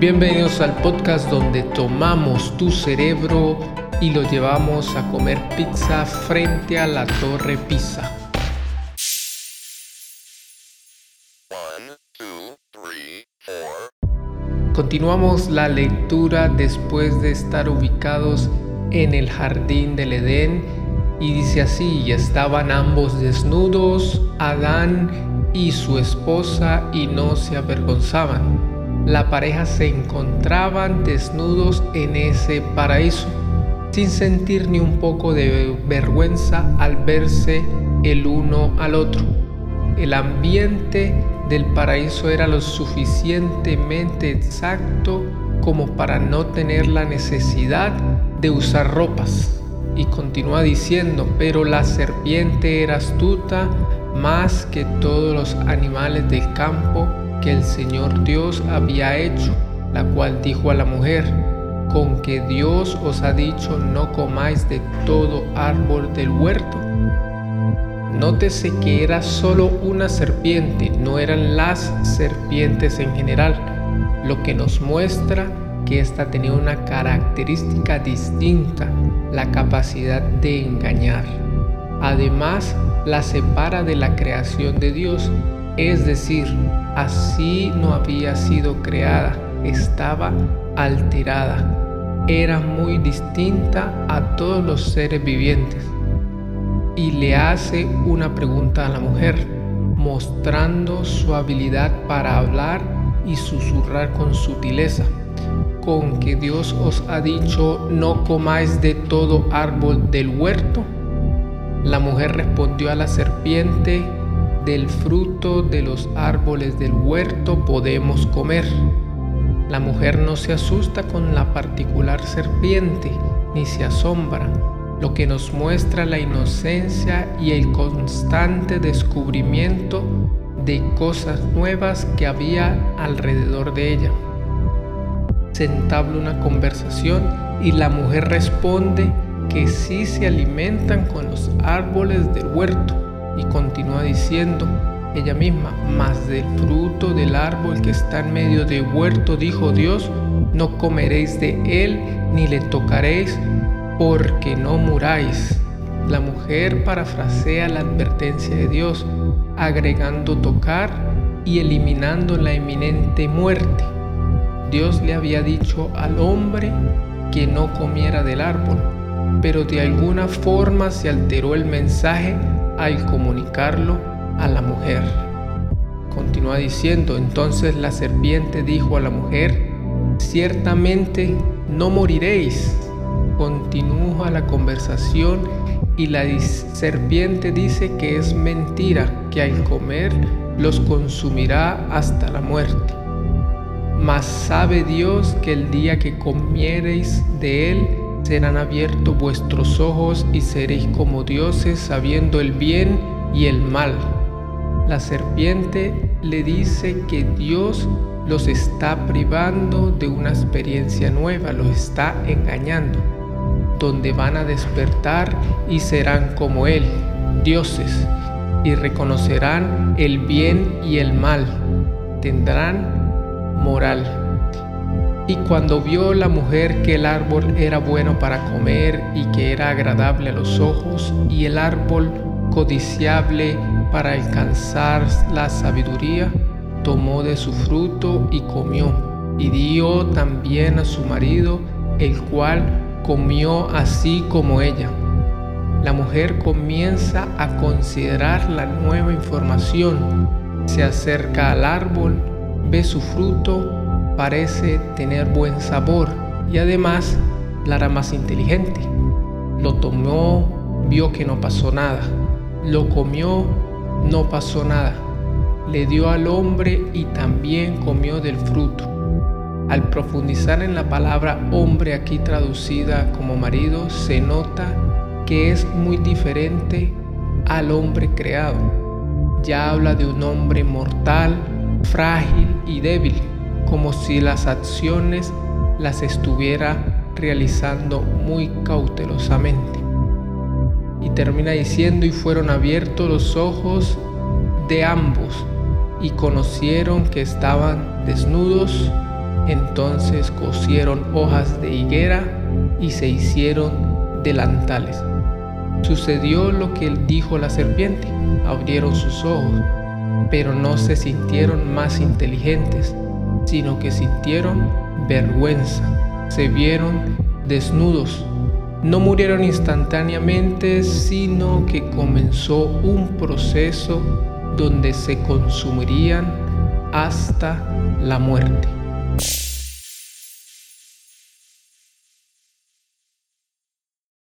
Bienvenidos al podcast donde tomamos tu cerebro y lo llevamos a comer pizza frente a la Torre Pisa. Continuamos la lectura después de estar ubicados en el jardín del Edén y dice así, estaban ambos desnudos, Adán y su esposa, y no se avergonzaban la pareja se encontraban desnudos en ese paraíso, sin sentir ni un poco de vergüenza al verse el uno al otro. El ambiente del paraíso era lo suficientemente exacto como para no tener la necesidad de usar ropas. Y continúa diciendo, pero la serpiente era astuta más que todos los animales del campo que el Señor Dios había hecho, la cual dijo a la mujer, con que Dios os ha dicho no comáis de todo árbol del huerto. Nótese que era solo una serpiente, no eran las serpientes en general, lo que nos muestra que ésta tenía una característica distinta, la capacidad de engañar. Además, la separa de la creación de Dios es decir, así no había sido creada, estaba alterada, era muy distinta a todos los seres vivientes. Y le hace una pregunta a la mujer, mostrando su habilidad para hablar y susurrar con sutileza, con que Dios os ha dicho no comáis de todo árbol del huerto. La mujer respondió a la serpiente, del fruto de los árboles del huerto podemos comer. La mujer no se asusta con la particular serpiente, ni se asombra, lo que nos muestra la inocencia y el constante descubrimiento de cosas nuevas que había alrededor de ella. Se entabla una conversación y la mujer responde que sí se alimentan con los árboles del huerto y continúa diciendo ella misma, más del fruto del árbol que está en medio del huerto, dijo Dios, no comeréis de él ni le tocaréis, porque no muráis. La mujer parafrasea la advertencia de Dios, agregando tocar y eliminando la eminente muerte. Dios le había dicho al hombre que no comiera del árbol, pero de alguna forma se alteró el mensaje al comunicarlo a la mujer. Continúa diciendo, entonces la serpiente dijo a la mujer, ciertamente no moriréis. Continúa la conversación y la serpiente dice que es mentira, que al comer los consumirá hasta la muerte. Mas sabe Dios que el día que comiereis de él, serán abiertos vuestros ojos y seréis como dioses sabiendo el bien y el mal. La serpiente le dice que Dios los está privando de una experiencia nueva, los está engañando, donde van a despertar y serán como Él, dioses, y reconocerán el bien y el mal, tendrán moral. Y cuando vio la mujer que el árbol era bueno para comer y que era agradable a los ojos, y el árbol codiciable para alcanzar la sabiduría, tomó de su fruto y comió, y dio también a su marido, el cual comió así como ella. La mujer comienza a considerar la nueva información, se acerca al árbol, ve su fruto, parece tener buen sabor y además la era más inteligente. Lo tomó, vio que no pasó nada. Lo comió, no pasó nada. Le dio al hombre y también comió del fruto. Al profundizar en la palabra hombre aquí traducida como marido, se nota que es muy diferente al hombre creado. Ya habla de un hombre mortal, frágil y débil como si las acciones las estuviera realizando muy cautelosamente. Y termina diciendo, y fueron abiertos los ojos de ambos, y conocieron que estaban desnudos, Entonces cosieron hojas de higuera y se hicieron delantales. Sucedió lo que dijo la serpiente. Abrieron sus ojos, pero no se sintieron más inteligentes, sino que sintieron vergüenza. Se vieron desnudos. No murieron instantáneamente, sino que comenzó un proceso donde se consumirían hasta la muerte.